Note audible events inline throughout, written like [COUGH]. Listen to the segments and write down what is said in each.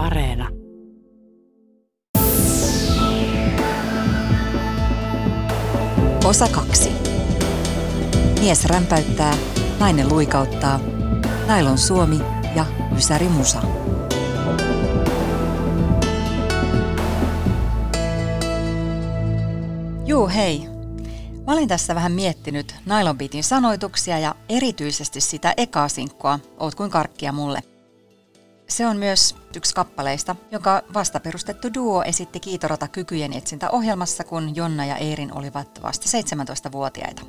Areena. Osa kaksi. Mies rämpäyttää, nainen luikauttaa. Nailon Suomi ja Ysäri Musa. Juu, hei. Mä olin tässä vähän miettinyt Nylon Beatin sanoituksia ja erityisesti sitä ekaa sinkkoa, Oot kuin karkkia mulle. Se on myös yksi kappaleista, joka vastaperustettu duo esitti Kiitorata kykyjen etsintä ohjelmassa, kun Jonna ja Eerin olivat vasta 17-vuotiaita.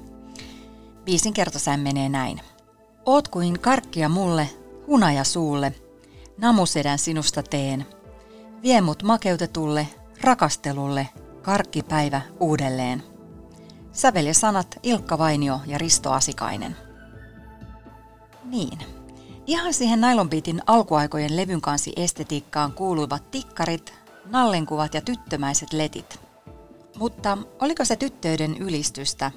Biisin kertosään menee näin. Oot kuin karkkia mulle, hunaja suulle, namusedän sinusta teen. Vie mut makeutetulle, rakastelulle, karkkipäivä uudelleen. Sävel ja sanat Ilkka Vainio ja Risto Asikainen. Niin. Ihan siihen Nylon Beatin alkuaikojen levyn kansi estetiikkaan kuuluivat tikkarit, nallenkuvat ja tyttömäiset letit. Mutta oliko se tyttöiden ylistystä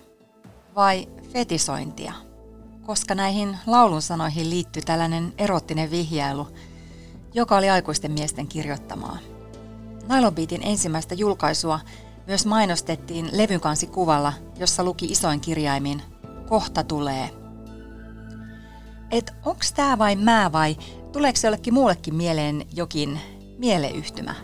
vai fetisointia? Koska näihin laulun sanoihin liittyy tällainen erottinen vihjailu, joka oli aikuisten miesten kirjoittamaa. Nylon Beatin ensimmäistä julkaisua myös mainostettiin levyn kansi kuvalla, jossa luki isoin kirjaimin Kohta tulee – että onks tää vai mä vai tuleeko jollekin muullekin mieleen jokin mieleyhtymä?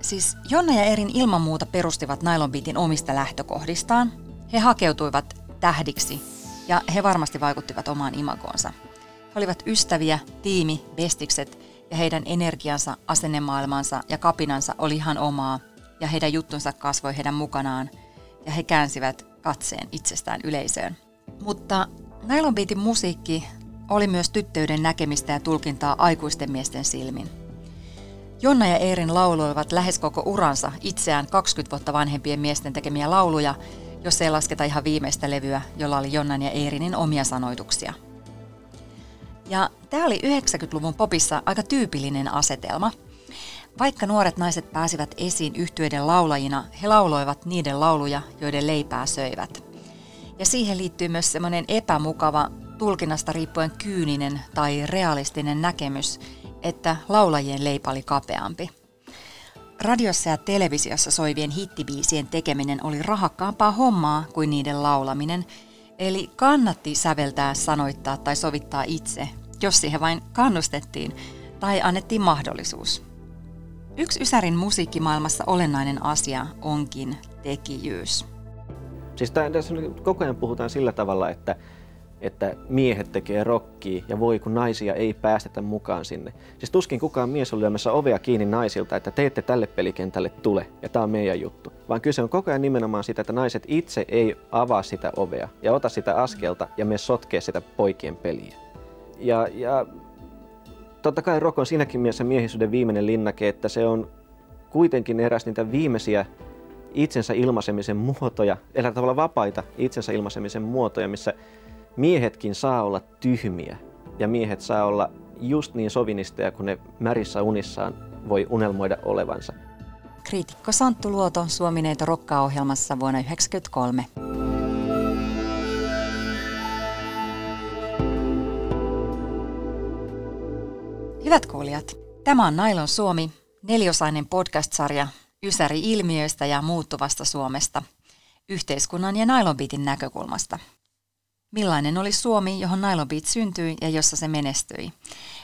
Siis Jonna ja Erin ilman muuta perustivat Nylon Beatin omista lähtökohdistaan. He hakeutuivat tähdiksi ja he varmasti vaikuttivat omaan imagoonsa. He olivat ystäviä, tiimi, bestikset ja heidän energiansa, asennemaailmansa ja kapinansa oli ihan omaa ja heidän juttunsa kasvoi heidän mukanaan ja he käänsivät katseen itsestään yleisöön. Mutta Nylon Beatin musiikki oli myös tyttöyden näkemistä ja tulkintaa aikuisten miesten silmin. Jonna ja Eerin lauloivat lähes koko uransa itseään 20 vuotta vanhempien miesten tekemiä lauluja, jos ei lasketa ihan viimeistä levyä, jolla oli Jonnan ja Eerinin omia sanoituksia. Ja tämä oli 90-luvun popissa aika tyypillinen asetelma. Vaikka nuoret naiset pääsivät esiin yhtyeiden laulajina, he lauloivat niiden lauluja, joiden leipää söivät – ja siihen liittyy myös semmoinen epämukava, tulkinnasta riippuen kyyninen tai realistinen näkemys, että laulajien leipä oli kapeampi. Radiossa ja televisiossa soivien hittibiisien tekeminen oli rahakkaampaa hommaa kuin niiden laulaminen, eli kannatti säveltää, sanoittaa tai sovittaa itse, jos siihen vain kannustettiin tai annettiin mahdollisuus. Yksi Ysärin musiikkimaailmassa olennainen asia onkin tekijyys. Siis tässä koko ajan puhutaan sillä tavalla, että, että miehet tekee rokkia ja voi kun naisia ei päästetä mukaan sinne. Siis tuskin kukaan mies on lyömässä ovea kiinni naisilta, että teette tälle pelikentälle tule ja tämä on meidän juttu. Vaan kyse on koko ajan nimenomaan sitä, että naiset itse ei avaa sitä ovea ja ota sitä askelta ja me sotkee sitä poikien peliä. Ja, ja totta kai rock on siinäkin mielessä miehisyyden viimeinen linnake, että se on kuitenkin eräs niitä viimeisiä itsensä ilmaisemisen muotoja, eräällä tavalla vapaita itsensä ilmaisemisen muotoja, missä miehetkin saa olla tyhmiä ja miehet saa olla just niin sovinisteja kuin ne märissä unissaan voi unelmoida olevansa. Kriitikko Santtu Luoto Suomineito Rokkaa-ohjelmassa vuonna 1993. Hyvät kuulijat, tämä on Nailon Suomi, neliosainen podcast-sarja, Ysäri-ilmiöistä ja muuttuvasta Suomesta, yhteiskunnan ja Nailonbiitin näkökulmasta. Millainen oli Suomi, johon Nailonbeat syntyi ja jossa se menestyi?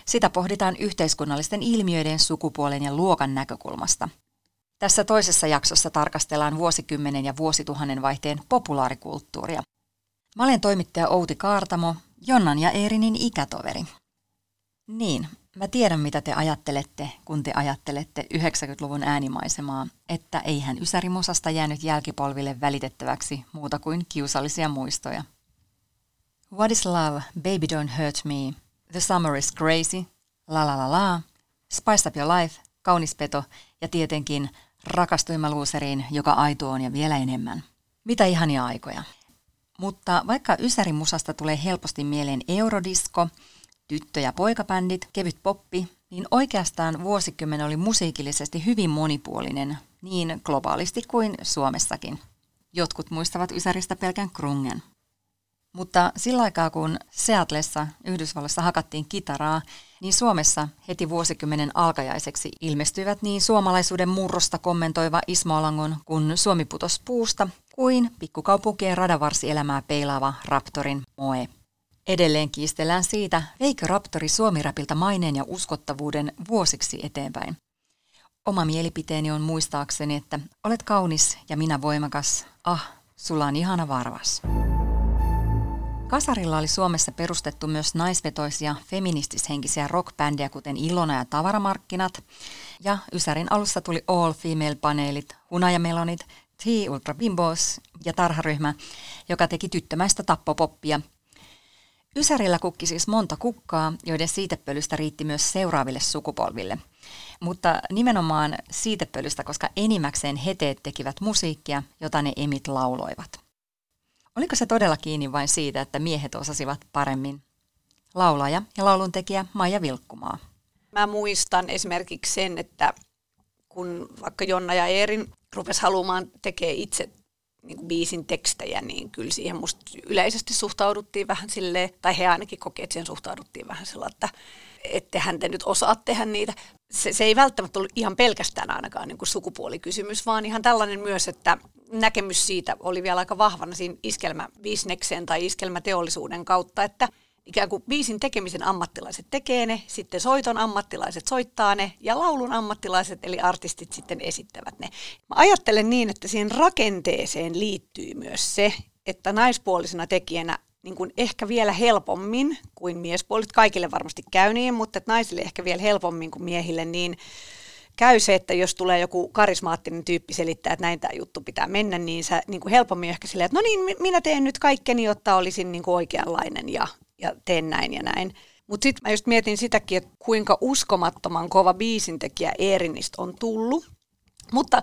Sitä pohditaan yhteiskunnallisten ilmiöiden, sukupuolen ja luokan näkökulmasta. Tässä toisessa jaksossa tarkastellaan vuosikymmenen ja vuosituhannen vaihteen populaarikulttuuria. Mä olen toimittaja Outi Kaartamo, Jonnan ja Eerinin ikätoveri. Niin, Mä tiedän, mitä te ajattelette, kun te ajattelette 90-luvun äänimaisemaa, että eihän Ysärimusasta jäänyt jälkipolville välitettäväksi muuta kuin kiusallisia muistoja. What is love? Baby don't hurt me. The summer is crazy. La la la la. Spice up your life. Kaunis peto. Ja tietenkin rakastuimme luuseriin, joka aito on ja vielä enemmän. Mitä ihania aikoja. Mutta vaikka Ysärimusasta tulee helposti mieleen eurodisko – tyttö- ja poikabändit, kevyt poppi, niin oikeastaan vuosikymmen oli musiikillisesti hyvin monipuolinen, niin globaalisti kuin Suomessakin. Jotkut muistavat Ysäristä pelkän krungen. Mutta sillä aikaa, kun Seatlessa Yhdysvalloissa hakattiin kitaraa, niin Suomessa heti vuosikymmenen alkajaiseksi ilmestyivät niin suomalaisuuden murrosta kommentoiva Ismo Alangon kun Suomi putos puusta, kuin pikkukaupunkien radavarsielämää peilaava Raptorin Moe. Edelleen kiistellään siitä, veikö Raptori Suomirapilta maineen ja uskottavuuden vuosiksi eteenpäin. Oma mielipiteeni on muistaakseni, että olet kaunis ja minä voimakas. Ah, sulla on ihana varvas. Kasarilla oli Suomessa perustettu myös naisvetoisia feministishenkisiä rockbändejä, kuten Ilona ja Tavaramarkkinat. Ja Ysärin alussa tuli All Female-paneelit, Hunajamelonit, T Ultra Bimbos ja tarharyhmä, joka teki tyttömäistä tappopoppia. Ysärillä kukki siis monta kukkaa, joiden siitepölystä riitti myös seuraaville sukupolville. Mutta nimenomaan siitepölystä, koska enimmäkseen heteet tekivät musiikkia, jota ne emit lauloivat. Oliko se todella kiinni vain siitä, että miehet osasivat paremmin? Laulaja ja lauluntekijä Maija Vilkkumaa. Mä muistan esimerkiksi sen, että kun vaikka Jonna ja Eerin rupes haluamaan tekee itse niin kuin biisin tekstejä, niin kyllä siihen musta yleisesti suhtauduttiin vähän silleen, tai he ainakin kokeet että siihen suhtauduttiin vähän sillä, että ettehän te nyt osaa tehdä niitä. Se, se ei välttämättä ollut ihan pelkästään ainakaan niin kuin sukupuolikysymys, vaan ihan tällainen myös, että näkemys siitä oli vielä aika vahvana siinä iskelmäbisneksen tai iskelmäteollisuuden kautta, että ikään kuin biisin tekemisen ammattilaiset tekee ne, sitten soiton ammattilaiset soittaa ne ja laulun ammattilaiset eli artistit sitten esittävät ne. Mä ajattelen niin, että siihen rakenteeseen liittyy myös se, että naispuolisena tekijänä niin kuin ehkä vielä helpommin kuin miespuolit, kaikille varmasti käy niin, mutta että naisille ehkä vielä helpommin kuin miehille, niin käy se, että jos tulee joku karismaattinen tyyppi selittää, että näin tämä juttu pitää mennä, niin sä niin kuin helpommin ehkä silleen, että no niin, minä teen nyt kaikkeni, jotta olisin niin kuin oikeanlainen ja, ja teen näin ja näin. Mutta sitten mä just mietin sitäkin, että kuinka uskomattoman kova biisintekijä Eerinistä on tullut. Mutta,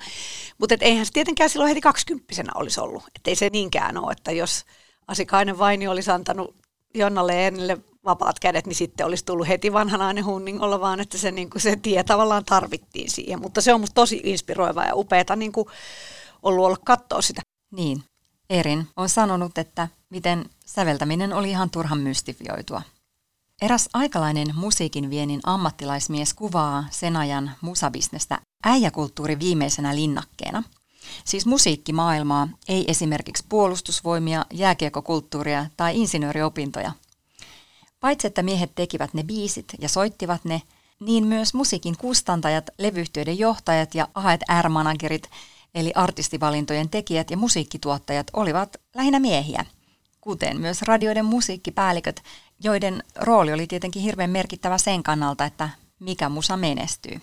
mutta et eihän se tietenkään silloin heti kaksikymppisenä olisi ollut. Että ei se niinkään ole, että jos Asikainen Vaini olisi antanut Jonnalle Eenille vapaat kädet, niin sitten olisi tullut heti vanhanainen hunningolla, vaan että se, niin kuin se tie tavallaan tarvittiin siihen. Mutta se on musta tosi inspiroiva ja upeata niin kuin ollut olla katsoa sitä. Niin. Erin on sanonut, että miten säveltäminen oli ihan turhan mystifioitua. Eräs aikalainen musiikin viennin ammattilaismies kuvaa sen ajan musabisnestä äijäkulttuuri viimeisenä linnakkeena. Siis musiikkimaailmaa, ei esimerkiksi puolustusvoimia, jääkiekokulttuuria tai insinööriopintoja – Paitsi että miehet tekivät ne biisit ja soittivat ne, niin myös musiikin kustantajat, levyyhtiöiden johtajat ja A&R-managerit, eli artistivalintojen tekijät ja musiikkituottajat olivat lähinnä miehiä, kuten myös radioiden musiikkipäälliköt, joiden rooli oli tietenkin hirveän merkittävä sen kannalta, että mikä musa menestyy.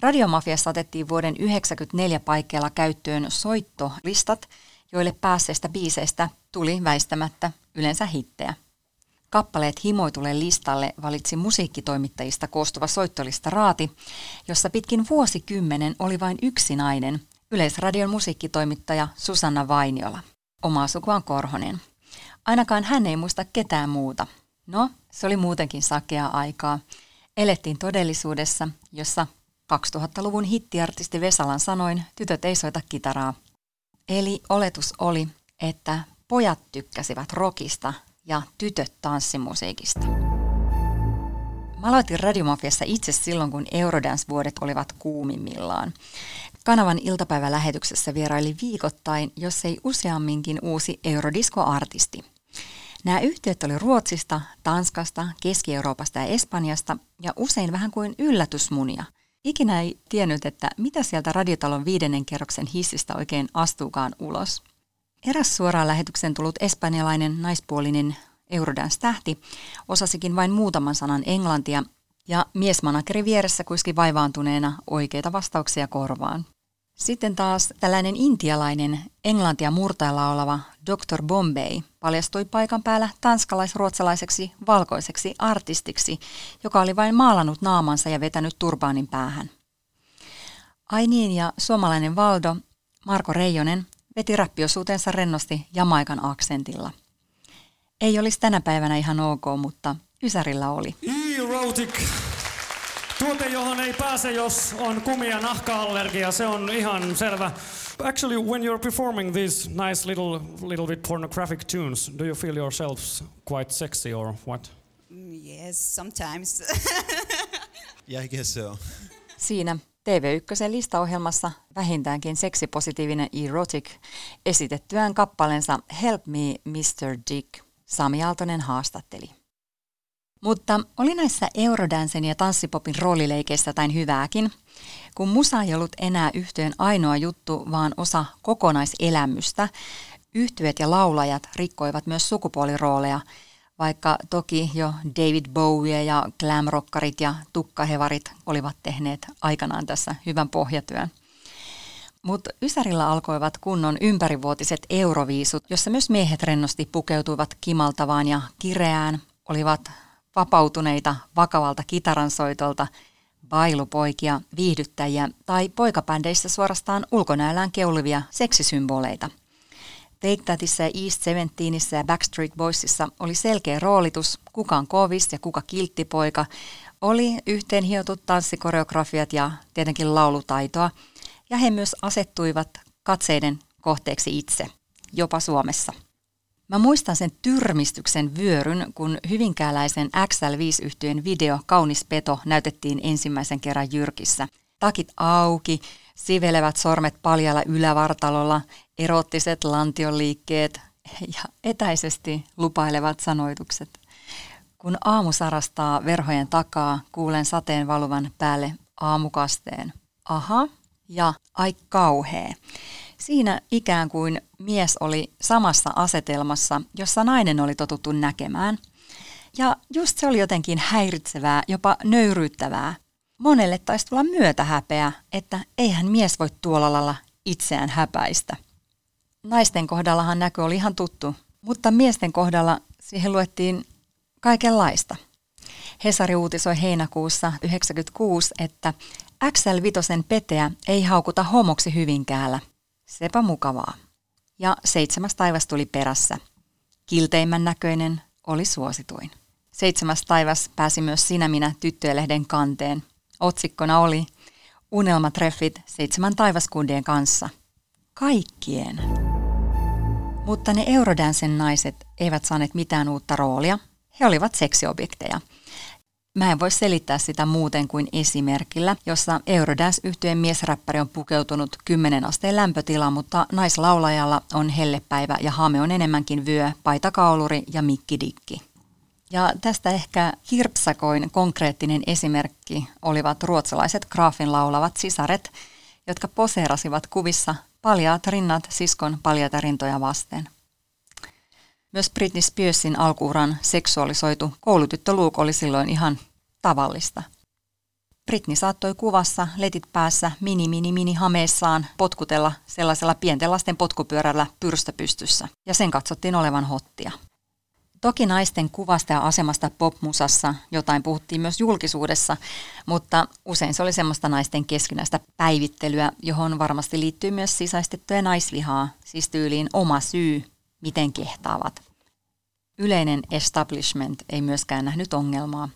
Radiomafiassa otettiin vuoden 1994 paikkeilla käyttöön soittolistat, joille päässeistä biiseistä tuli väistämättä yleensä hittejä. Kappaleet himoitulle listalle valitsi musiikkitoimittajista koostuva soittolista raati, jossa pitkin vuosikymmenen oli vain yksi nainen, Yleisradion musiikkitoimittaja Susanna Vainiola, omaa sukuaan Korhonen. Ainakaan hän ei muista ketään muuta. No, se oli muutenkin sakea aikaa. Elettiin todellisuudessa, jossa 2000-luvun hittiartisti Vesalan sanoin, tytöt ei soita kitaraa. Eli oletus oli, että pojat tykkäsivät rockista ja tytöt tanssimusiikista. Mä aloitin Radiomafiassa itse silloin, kun Eurodance-vuodet olivat kuumimmillaan. Kanavan iltapäivälähetyksessä vieraili viikoittain, jos ei useamminkin uusi Eurodisco-artisti. Nämä yhtiöt oli Ruotsista, Tanskasta, Keski-Euroopasta ja Espanjasta ja usein vähän kuin yllätysmunia. Ikinä ei tiennyt, että mitä sieltä radiotalon viidennen kerroksen hissistä oikein astuukaan ulos. Eräs suoraan lähetyksen tullut espanjalainen naispuolinen Eurodance-tähti osasikin vain muutaman sanan englantia ja miesmanakeri vieressä kuiski vaivaantuneena oikeita vastauksia korvaan. Sitten taas tällainen intialainen englantia murtailla oleva Dr. Bombay paljastui paikan päällä tanskalais-ruotsalaiseksi valkoiseksi artistiksi, joka oli vain maalannut naamansa ja vetänyt turbaanin päähän. Ainiin ja suomalainen Valdo, Marko Reijonen, veti räppiosuutensa rennosti Jamaikan aksentilla. Ei olisi tänä päivänä ihan ok, mutta Ysärillä oli. E-Rotic. Tuote, johon ei pääse, jos on kumia nahka-allergia, se on ihan selvä. Actually, when you're performing these nice little, little bit pornographic tunes, do you feel yourselves quite sexy or what? Yes, sometimes. [LAUGHS] yeah, I guess so. Siinä TV1 listaohjelmassa vähintäänkin seksipositiivinen Erotic esitettyään kappaleensa Help Me Mr. Dick. Sami Aaltonen haastatteli. Mutta oli näissä Eurodansen ja tanssipopin roolileikeissä jotain hyvääkin, kun musa ei ollut enää yhtyön ainoa juttu, vaan osa kokonaiselämystä. Yhtyöt ja laulajat rikkoivat myös sukupuolirooleja, vaikka toki jo David Bowie ja glamrockarit ja tukkahevarit olivat tehneet aikanaan tässä hyvän pohjatyön. Mutta Ysärillä alkoivat kunnon ympärivuotiset euroviisut, jossa myös miehet rennosti pukeutuivat kimaltavaan ja kireään, olivat vapautuneita vakavalta kitaransoitolta, bailupoikia, viihdyttäjiä tai poikabändeissä suorastaan ulkonäöllään keulivia seksisymboleita. Take Thatissa ja East Seventeenissa ja Backstreet Boysissa oli selkeä roolitus, kuka on kovis ja kuka kilttipoika, oli yhteen hiotut tanssikoreografiat ja tietenkin laulutaitoa, ja he myös asettuivat katseiden kohteeksi itse, jopa Suomessa. Mä muistan sen tyrmistyksen vyöryn, kun hyvinkääläisen XL5-yhtyön video Kaunis peto näytettiin ensimmäisen kerran Jyrkissä. Takit auki, sivelevät sormet paljalla ylävartalolla, erottiset lantionliikkeet ja etäisesti lupailevat sanoitukset. Kun aamu sarastaa verhojen takaa, kuulen sateen valuvan päälle aamukasteen. Aha, ja ai kauhee. Siinä ikään kuin mies oli samassa asetelmassa, jossa nainen oli totuttu näkemään. Ja just se oli jotenkin häiritsevää, jopa nöyryyttävää. Monelle taisi tulla myötähäpeä, että eihän mies voi tuolla lailla itseään häpäistä. Naisten kohdallahan näkö oli ihan tuttu, mutta miesten kohdalla siihen luettiin kaikenlaista. Hesari uutisoi heinäkuussa 1996, että XL Vitosen peteä ei haukuta homoksi Hyvinkäällä – Sepä mukavaa. Ja seitsemäs taivas tuli perässä. Kilteimmän näköinen oli suosituin. Seitsemäs taivas pääsi myös Sinä minä tyttöjen kanteen. Otsikkona oli Unelmatreffit seitsemän taivaskundien kanssa. Kaikkien. Mutta ne Eurodansen naiset eivät saaneet mitään uutta roolia. He olivat seksiobjekteja – Mä en voi selittää sitä muuten kuin esimerkillä, jossa eurodance yhtyeen miesräppäri on pukeutunut 10 asteen lämpötila, mutta naislaulajalla on hellepäivä ja hame on enemmänkin vyö, paitakauluri ja mikkidikki. Ja tästä ehkä hirpsakoin konkreettinen esimerkki olivat ruotsalaiset graafin laulavat sisaret, jotka poseerasivat kuvissa paljaat rinnat siskon paljaita rintoja vasten. Myös Britney Spearsin alkuuran seksuaalisoitu koulutyttö Luke oli silloin ihan tavallista. Britney saattoi kuvassa letit päässä mini mini mini hameessaan potkutella sellaisella pienten lasten potkupyörällä pyrstöpystyssä, ja sen katsottiin olevan hottia. Toki naisten kuvasta ja asemasta popmusassa jotain puhuttiin myös julkisuudessa, mutta usein se oli semmoista naisten keskinäistä päivittelyä, johon varmasti liittyy myös sisäistettyä naisvihaa, siis tyyliin oma syy, miten kehtaavat. Yleinen establishment ei myöskään nähnyt ongelmaa.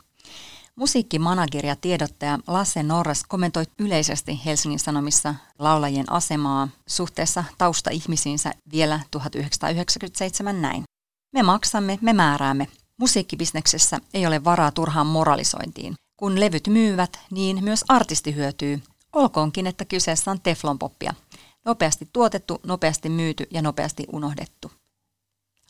Musiikkimanageri ja tiedottaja Lasse Norras kommentoi yleisesti Helsingin Sanomissa laulajien asemaa suhteessa tausta-ihmisiinsä vielä 1997 näin. Me maksamme, me määräämme. Musiikkibisneksessä ei ole varaa turhaan moralisointiin. Kun levyt myyvät, niin myös artisti hyötyy. Olkoonkin, että kyseessä on teflonpoppia. Nopeasti tuotettu, nopeasti myyty ja nopeasti unohdettu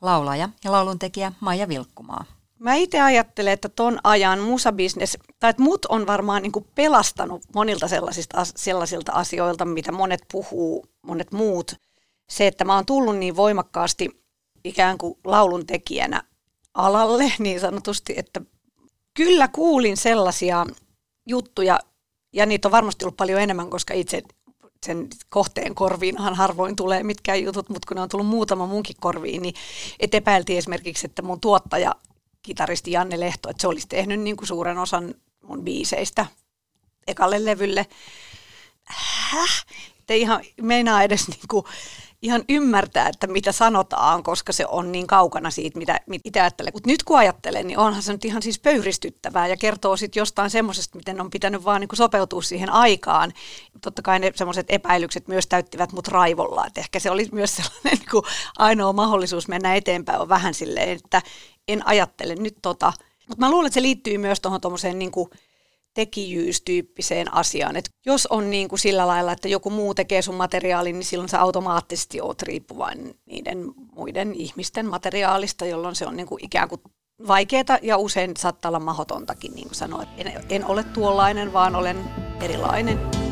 laulaja ja lauluntekijä Maija Vilkkumaa. Mä itse ajattelen, että ton ajan musabisnes, tai että mut on varmaan niin pelastanut monilta sellaisista, sellaisilta asioilta, mitä monet puhuu, monet muut. Se, että mä oon tullut niin voimakkaasti ikään kuin laulun tekijänä alalle [LAUGHS] niin sanotusti, että kyllä kuulin sellaisia juttuja, ja niitä on varmasti ollut paljon enemmän, koska itse sen kohteen korviinhan harvoin tulee mitkään jutut, mutta kun ne on tullut muutama munkin korviin, niin et epäiltiin esimerkiksi, että mun tuottaja, kitaristi Janne Lehto, että se olisi tehnyt niin kuin suuren osan mun biiseistä ekalle levylle. Häh? Että ihan meinaa edes niin kuin ihan ymmärtää, että mitä sanotaan, koska se on niin kaukana siitä, mitä, mitä itse ajattelee. Mutta nyt kun ajattelen, niin onhan se nyt ihan siis pöyristyttävää ja kertoo sitten jostain semmoisesta, miten on pitänyt vaan niin sopeutua siihen aikaan. Totta kai ne semmoiset epäilykset myös täyttivät mut raivolla, että ehkä se oli myös [LAUGHS] sellainen niin ainoa mahdollisuus mennä eteenpäin on vähän silleen, että en ajattele nyt tota. Mutta mä luulen, että se liittyy myös tuohon tuommoiseen niin kuin tekijyystyyppiseen asiaan. Et jos on niin kuin sillä lailla, että joku muu tekee sun materiaalin, niin silloin sä automaattisesti oot riippuvainen niiden muiden ihmisten materiaalista, jolloin se on niin kuin ikään kuin vaikeaa ja usein saattaa olla mahdotontakin, niin kuin sanoin. En, en ole tuollainen, vaan olen erilainen.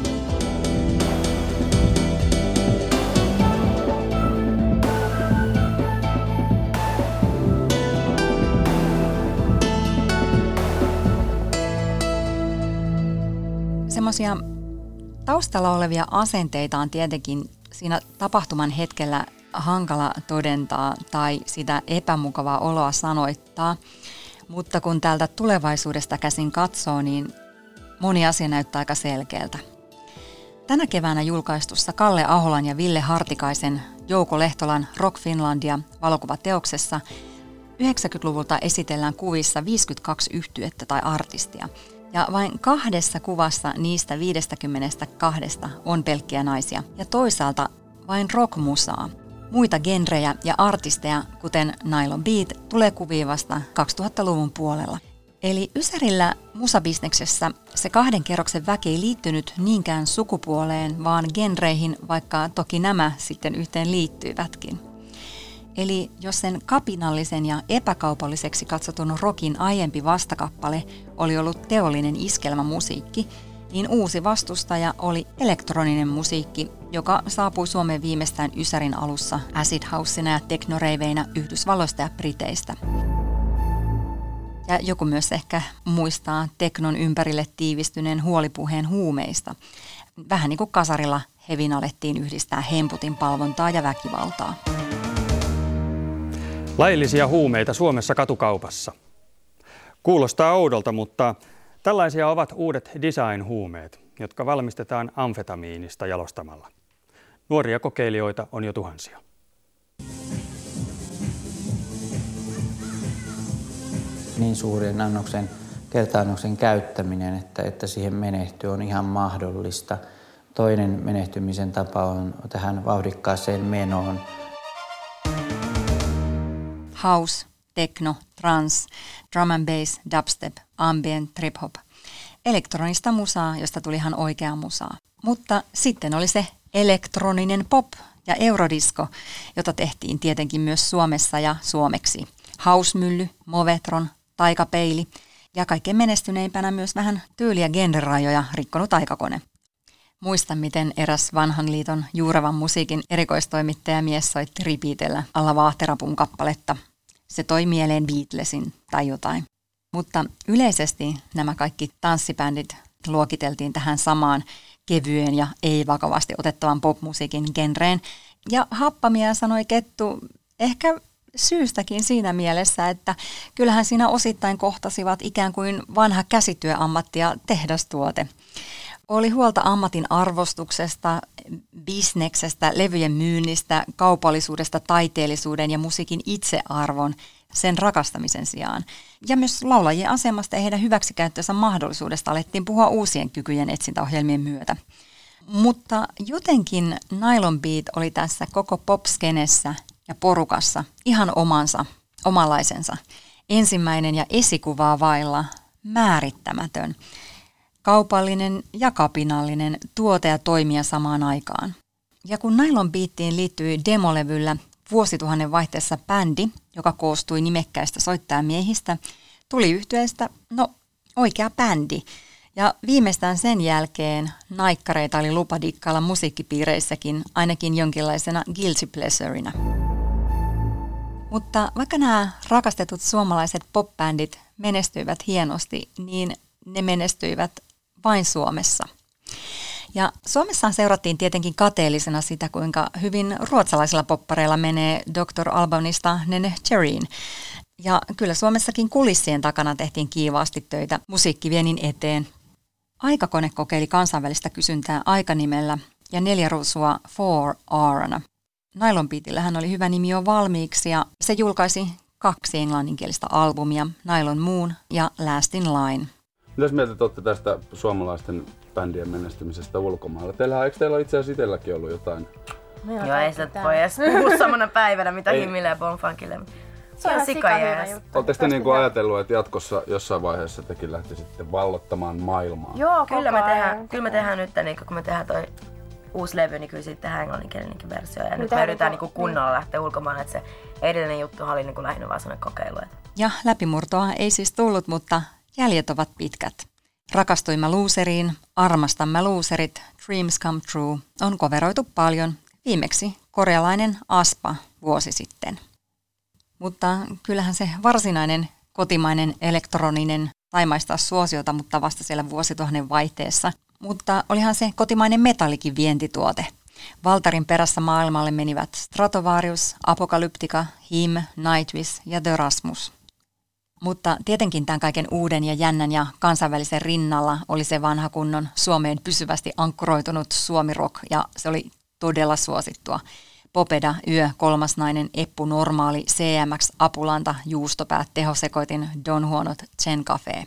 Semmoisia taustalla olevia asenteita on tietenkin siinä tapahtuman hetkellä hankala todentaa tai sitä epämukavaa oloa sanoittaa. Mutta kun täältä tulevaisuudesta käsin katsoo, niin moni asia näyttää aika selkeältä. Tänä keväänä julkaistussa Kalle Aholan ja Ville Hartikaisen Jouko Lehtolan Rock Finlandia valokuvateoksessa 90-luvulta esitellään kuvissa 52 yhtyettä tai artistia – ja vain kahdessa kuvassa niistä 52 on pelkkiä naisia. Ja toisaalta vain rockmusaa. Muita genrejä ja artisteja, kuten Nylon Beat, tulee kuviin vasta 2000-luvun puolella. Eli Ysärillä musabisneksessä se kahden kerroksen väki ei liittynyt niinkään sukupuoleen, vaan genreihin, vaikka toki nämä sitten yhteen liittyivätkin. Eli jos sen kapinallisen ja epäkaupalliseksi katsotun rokin aiempi vastakappale oli ollut teollinen iskelmämusiikki, niin uusi vastustaja oli elektroninen musiikki, joka saapui Suomeen viimeistään Ysärin alussa acid houseina ja teknoreiveinä Yhdysvalloista ja Briteistä. Ja joku myös ehkä muistaa teknon ympärille tiivistyneen huolipuheen huumeista. Vähän niin kuin kasarilla hevin alettiin yhdistää hemputin palvontaa ja väkivaltaa. Laillisia huumeita Suomessa katukaupassa. Kuulostaa oudolta, mutta tällaisia ovat uudet design-huumeet, jotka valmistetaan amfetamiinista jalostamalla. Nuoria kokeilijoita on jo tuhansia. Niin suuren annoksen kertaannoksen käyttäminen, että, että siihen menehtyy, on ihan mahdollista. Toinen menehtymisen tapa on tähän vauhdikkaaseen menoon house, techno, trance, drum and bass, dubstep, ambient, trip hop. Elektronista musaa, josta tuli ihan oikea musaa. Mutta sitten oli se elektroninen pop ja eurodisko, jota tehtiin tietenkin myös Suomessa ja suomeksi. Hausmylly, Movetron, Taikapeili ja kaikkein menestyneimpänä myös vähän tyyliä genrerajoja rikkonut aikakone. Muistan, miten eräs vanhan liiton juuravan musiikin erikoistoimittaja mies soitti ripiitellä alla vaahterapun kappaletta. Se toi mieleen Beatlesin tai jotain. Mutta yleisesti nämä kaikki tanssibändit luokiteltiin tähän samaan kevyen ja ei vakavasti otettavan popmusiikin genreen. Ja happamia sanoi Kettu ehkä syystäkin siinä mielessä, että kyllähän siinä osittain kohtasivat ikään kuin vanha käsityöammatti ja tehdastuote. Oli huolta ammatin arvostuksesta, bisneksestä, levyjen myynnistä, kaupallisuudesta, taiteellisuuden ja musiikin itsearvon sen rakastamisen sijaan. Ja myös laulajien asemasta ja heidän hyväksikäyttöönsä mahdollisuudesta alettiin puhua uusien kykyjen etsintäohjelmien myötä. Mutta jotenkin Nylon Beat oli tässä koko popskenessä ja porukassa ihan omansa, omanlaisensa. Ensimmäinen ja esikuvaa vailla määrittämätön – kaupallinen ja kapinallinen tuote ja toimija samaan aikaan. Ja kun Nylon Beattiin liittyi demolevyllä vuosituhannen vaihteessa bändi, joka koostui nimekkäistä soittajamiehistä, tuli yhtyeestä, no oikea bändi. Ja viimeistään sen jälkeen naikkareita oli lupa dikkailla musiikkipiireissäkin, ainakin jonkinlaisena guilty pleasureina. Mutta vaikka nämä rakastetut suomalaiset popbändit menestyivät hienosti, niin ne menestyivät vain Suomessa. Ja Suomessaan seurattiin tietenkin kateellisena sitä, kuinka hyvin ruotsalaisilla poppareilla menee Dr. Albanista Nene Cherryin. Ja kyllä Suomessakin kulissien takana tehtiin kiivaasti töitä musiikkivienin eteen. Aikakone kokeili kansainvälistä kysyntää aikanimellä ja neljä ruusua 4 r Nylon Beatillähän oli hyvä nimi jo valmiiksi ja se julkaisi kaksi englanninkielistä albumia, Nylon Moon ja Last in Line. Mitäs mieltä te olette tästä suomalaisten bändien menestymisestä ulkomailla? Teillä, eikö teillä itse asiassa itselläkin ollut jotain? Joo, ei se voi edes [LAUGHS] puhua samana päivänä, mitä Himmille ja Bonfunkille. Se on sikajees. Oletteko te niinku ajatellut, että jatkossa jossain vaiheessa tekin lähtisitte vallottamaan maailmaa? Joo, kyllä me, tehdään, kyllä me tehdään nyt, niin kun me tehdään toi uusi levy, niin kyllä siitä tehdään englanninkielinenkin versio. Ja nyt me yritetään niinku kunnolla lähteä ulkomaan, että se edellinen juttu oli niinku lähinnä vaan sellainen kokeilu. Ja läpimurtoa ei siis tullut, mutta jäljet ovat pitkät. Rakastuimme luuseriin, armastamme luuserit, Dreams Come True on koveroitu paljon, viimeksi korealainen Aspa vuosi sitten. Mutta kyllähän se varsinainen kotimainen elektroninen sai maistaa suosiota, mutta vasta siellä vuosituhannen vaihteessa. Mutta olihan se kotimainen metallikin vientituote. Valtarin perässä maailmalle menivät Stratovarius, Apokalyptika, Him, Nightwish ja The Rasmus. Mutta tietenkin tämän kaiken uuden ja jännän ja kansainvälisen rinnalla oli se vanha kunnon Suomeen pysyvästi ankkuroitunut Suomi Rock ja se oli todella suosittua. Popeda, Yö, Kolmas nainen, Eppu Normaali, CMX, Apulanta, Juustopäät, Tehosekoitin, Don Huonot, Chen Cafe.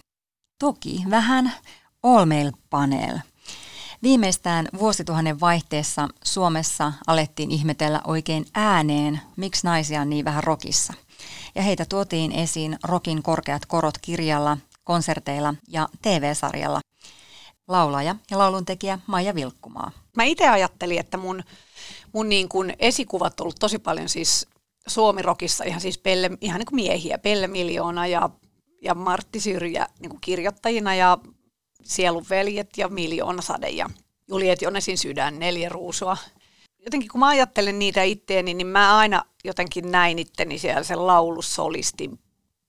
Toki vähän All Mail Panel. Viimeistään vuosituhannen vaihteessa Suomessa alettiin ihmetellä oikein ääneen, miksi naisia on niin vähän rokissa. Ja heitä tuotiin esiin rokin korkeat korot kirjalla, konserteilla ja TV-sarjalla. Laulaja ja lauluntekijä Maija Vilkkumaa. Mä itse ajattelin, että mun mun niin kuin esikuvat on ollut tosi paljon siis Suomirokissa ihan siis Pelle, ihan niin kuin miehiä, Pelle Miljoona ja, ja Martti Syrjä niin kuin kirjoittajina ja Sielun veljet ja Miljoona Sade ja Juliet Jonesin sydän, neljä ruusua. Jotenkin kun mä ajattelen niitä itteeni, niin mä aina jotenkin näin itteni siellä sen laulusolistin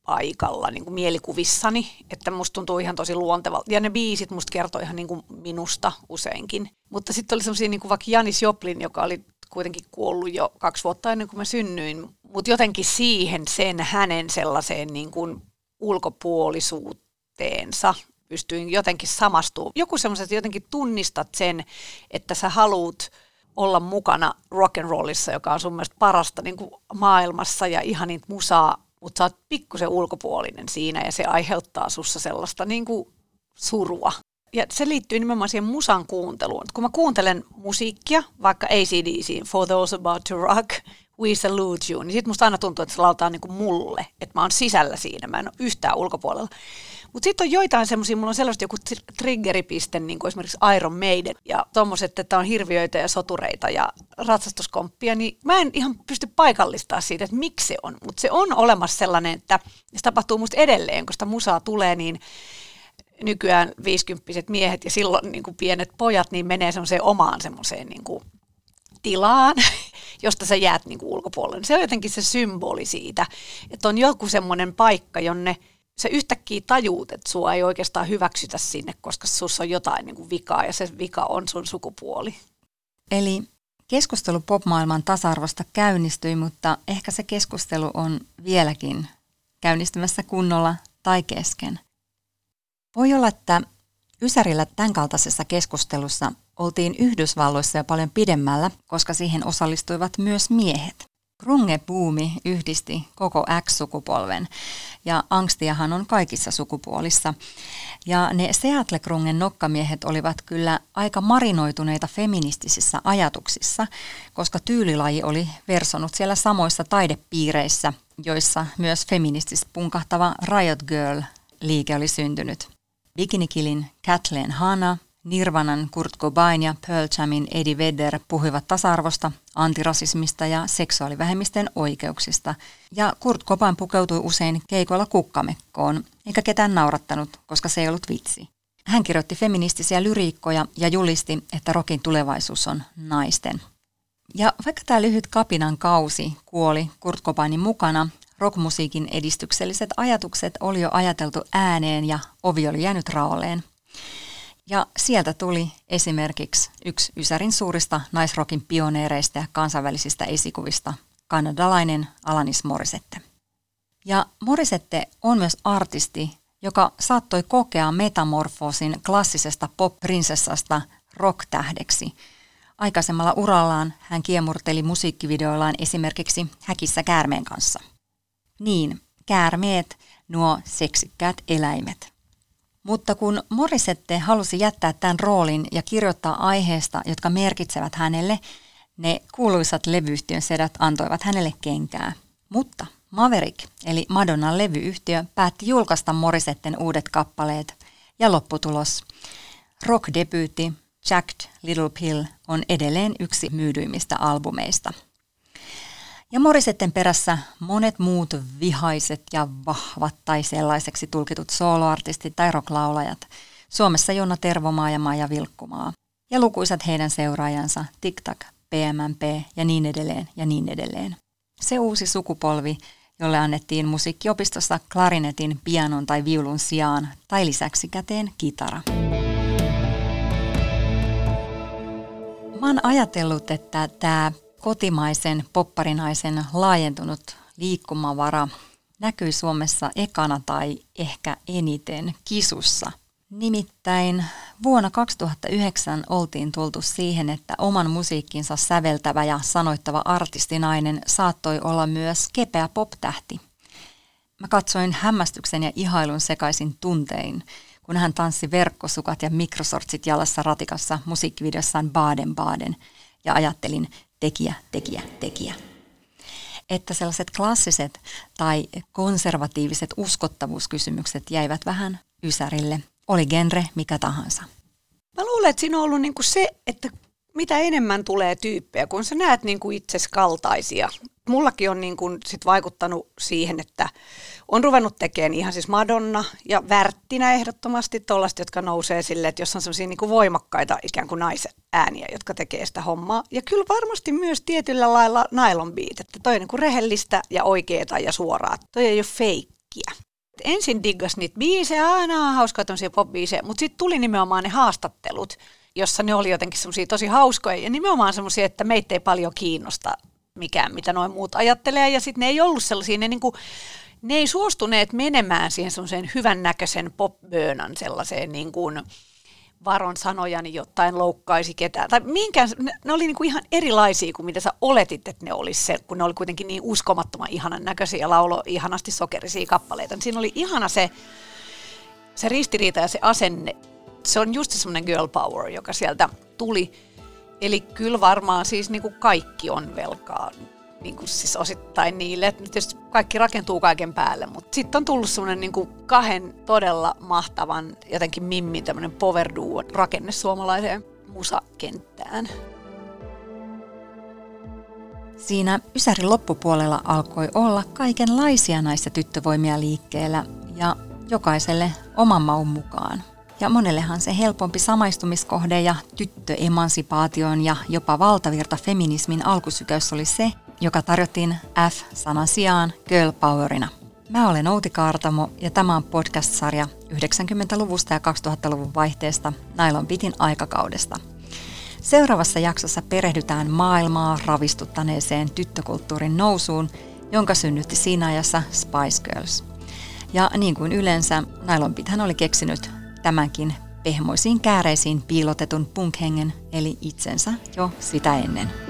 paikalla niin kuin mielikuvissani, että musta tuntuu ihan tosi luontevalta. Ja ne biisit musta kertoo ihan niin kuin minusta useinkin. Mutta sitten oli semmoisia niin kuin vaikka Janis Joplin, joka oli kuitenkin kuollut jo kaksi vuotta ennen kuin mä synnyin. Mutta jotenkin siihen sen hänen sellaiseen niin kuin ulkopuolisuuteensa pystyin jotenkin samastumaan. Joku semmoiset jotenkin tunnistat sen, että sä haluut olla mukana rock and rollissa, joka on sun mielestä parasta niin kuin maailmassa ja ihan niitä musaa mutta sä oot pikkusen ulkopuolinen siinä ja se aiheuttaa sussa sellaista niin kuin surua. Ja se liittyy nimenomaan siihen musan kuunteluun. Kun mä kuuntelen musiikkia, vaikka ACDC, For Those About to Rock, We Salute You, niin sit musta aina tuntuu, että se lautaa niin kuin mulle, että mä oon sisällä siinä, mä en ole yhtään ulkopuolella. Mutta sitten on joitain semmoisia, mulla on sellaista joku triggeripiste, niin kuin esimerkiksi Iron Maiden ja tommoset, että on hirviöitä ja sotureita ja ratsastuskomppia, niin mä en ihan pysty paikallistamaan siitä, että miksi se on. Mutta se on olemassa sellainen, että se tapahtuu musta edelleen, kun sitä musaa tulee, niin nykyään viisikymppiset miehet ja silloin niin kuin pienet pojat, niin menee semmoiseen omaan semmoiseen niin kuin tilaan, [LAUGHS] josta sä jäät niin kuin ulkopuolelle. Se on jotenkin se symboli siitä, että on joku semmoinen paikka, jonne – se yhtäkkiä tajuut, että sua ei oikeastaan hyväksytä sinne, koska sus on jotain niin kuin vikaa ja se vika on sun sukupuoli. Eli keskustelu popmaailman tasa-arvosta käynnistyi, mutta ehkä se keskustelu on vieläkin käynnistymässä kunnolla tai kesken. Voi olla, että Ysärillä tämän kaltaisessa keskustelussa oltiin Yhdysvalloissa jo paljon pidemmällä, koska siihen osallistuivat myös miehet. Grunge-buumi yhdisti koko X-sukupolven ja angstiahan on kaikissa sukupuolissa. Ja ne Seattle-grungen nokkamiehet olivat kyllä aika marinoituneita feministisissä ajatuksissa, koska tyylilaji oli versonut siellä samoissa taidepiireissä, joissa myös feministis punkahtava Riot Girl-liike oli syntynyt. Bikinikilin Kathleen Hanna – Nirvanan Kurt Cobain ja Pearl Jamin Eddie Vedder puhuivat tasa-arvosta, antirasismista ja seksuaalivähemmisten oikeuksista. Ja Kurt Cobain pukeutui usein keikoilla kukkamekkoon, eikä ketään naurattanut, koska se ei ollut vitsi. Hän kirjoitti feministisiä lyriikkoja ja julisti, että rokin tulevaisuus on naisten. Ja vaikka tämä lyhyt kapinan kausi kuoli Kurt Cobainin mukana, rockmusiikin edistykselliset ajatukset oli jo ajateltu ääneen ja ovi oli jäänyt raolleen. Ja sieltä tuli esimerkiksi yksi Ysärin suurista naisrokin pioneereista ja kansainvälisistä esikuvista, kanadalainen Alanis Morissette. Ja Morissette on myös artisti, joka saattoi kokea metamorfoosin klassisesta pop-prinsessasta rock-tähdeksi. Aikaisemmalla urallaan hän kiemurteli musiikkivideoillaan esimerkiksi Häkissä käärmeen kanssa. Niin, käärmeet, nuo seksikkäät eläimet. Mutta kun Morisette halusi jättää tämän roolin ja kirjoittaa aiheesta, jotka merkitsevät hänelle, ne kuuluisat levyyhtiön sedät antoivat hänelle kenkää. Mutta Maverick, eli Madonnan levyyhtiö, päätti julkaista Morisetten uudet kappaleet. Ja lopputulos. Rock-debyytti Jacked Little Pill on edelleen yksi myydyimmistä albumeista. Ja Morisetten perässä monet muut vihaiset ja vahvat tai sellaiseksi tulkitut soloartistit tai rocklaulajat. Suomessa Jonna Tervomaa ja Maija Vilkkumaa. Ja lukuisat heidän seuraajansa TikTok, PMMP ja niin edelleen ja niin edelleen. Se uusi sukupolvi, jolle annettiin musiikkiopistossa klarinetin, pianon tai viulun sijaan tai lisäksi käteen kitara. Mä oon ajatellut, että tämä kotimaisen popparinaisen laajentunut liikkumavara näkyy Suomessa ekana tai ehkä eniten kisussa. Nimittäin vuonna 2009 oltiin tultu siihen, että oman musiikkinsa säveltävä ja sanoittava artistinainen saattoi olla myös kepeä pop-tähti. Mä katsoin hämmästyksen ja ihailun sekaisin tuntein, kun hän tanssi verkkosukat ja mikrosortsit jalassa ratikassa musiikkivideossaan Baden Baden ja ajattelin tekijä, tekijä, tekijä. Että sellaiset klassiset tai konservatiiviset uskottavuuskysymykset jäivät vähän ysärille, oli genre mikä tahansa. Mä luulen, että siinä on ollut niinku se, että mitä enemmän tulee tyyppejä, kun sä näet niinku itsesi kaltaisia. Mullakin on niinku sit vaikuttanut siihen, että on ruvennut tekemään ihan siis Madonna ja Värttinä ehdottomasti tuollaista, jotka nousee silleen, että jos on sellaisia niin voimakkaita ikään kuin naiset ääniä, jotka tekee sitä hommaa. Ja kyllä varmasti myös tietyllä lailla nylon beat, että toi on niin kuin rehellistä ja oikeeta ja suoraa. Toi ei ole feikkiä. Ensin diggas niitä biisejä, aina hauskoja tämmöisiä pop mutta sitten tuli nimenomaan ne haastattelut, jossa ne oli jotenkin semmoisia tosi hauskoja ja nimenomaan semmoisia, että meitä ei paljon kiinnosta mikään, mitä noin muut ajattelee. Ja sitten ne ei ollut sellaisia, ne niinku ne ei suostuneet menemään siihen semmoiseen hyvännäköisen popböönän sellaiseen niin kuin varon sanojani jotain loukkaisi ketään. Tai minkään, ne, ne oli niin ihan erilaisia kuin mitä sä oletit, että ne olisi se, kun ne oli kuitenkin niin uskomattoman ihanan näköisiä ja laulo ihanasti sokerisia kappaleita. Niin siinä oli ihana se, se ristiriita ja se asenne. Se on just semmoinen girl power, joka sieltä tuli. Eli kyllä varmaan siis niin kuin kaikki on velkaa niin kuin siis osittain niille. Että tietysti kaikki rakentuu kaiken päälle, mutta sitten on tullut semmoinen niin kahden todella mahtavan, jotenkin mimmin tämmöinen power duo rakenne suomalaiseen musakenttään. Siinä Ysärin loppupuolella alkoi olla kaikenlaisia naista tyttövoimia liikkeellä ja jokaiselle oman maun mukaan. Ja monellehan se helpompi samaistumiskohde ja tyttöemansipaation ja jopa valtavirta feminismin alkusykäys oli se, joka tarjottiin F-sanan sijaan Girl Powerina. Mä olen Outi Kaartamo ja tämä on podcast-sarja 90-luvusta ja 2000-luvun vaihteesta Nailon Bitin aikakaudesta. Seuraavassa jaksossa perehdytään maailmaa ravistuttaneeseen tyttökulttuurin nousuun, jonka synnytti siinä ajassa Spice Girls. Ja niin kuin yleensä, Nailon Bithän oli keksinyt tämänkin pehmoisiin kääreisiin piilotetun punkhengen, eli itsensä jo sitä ennen.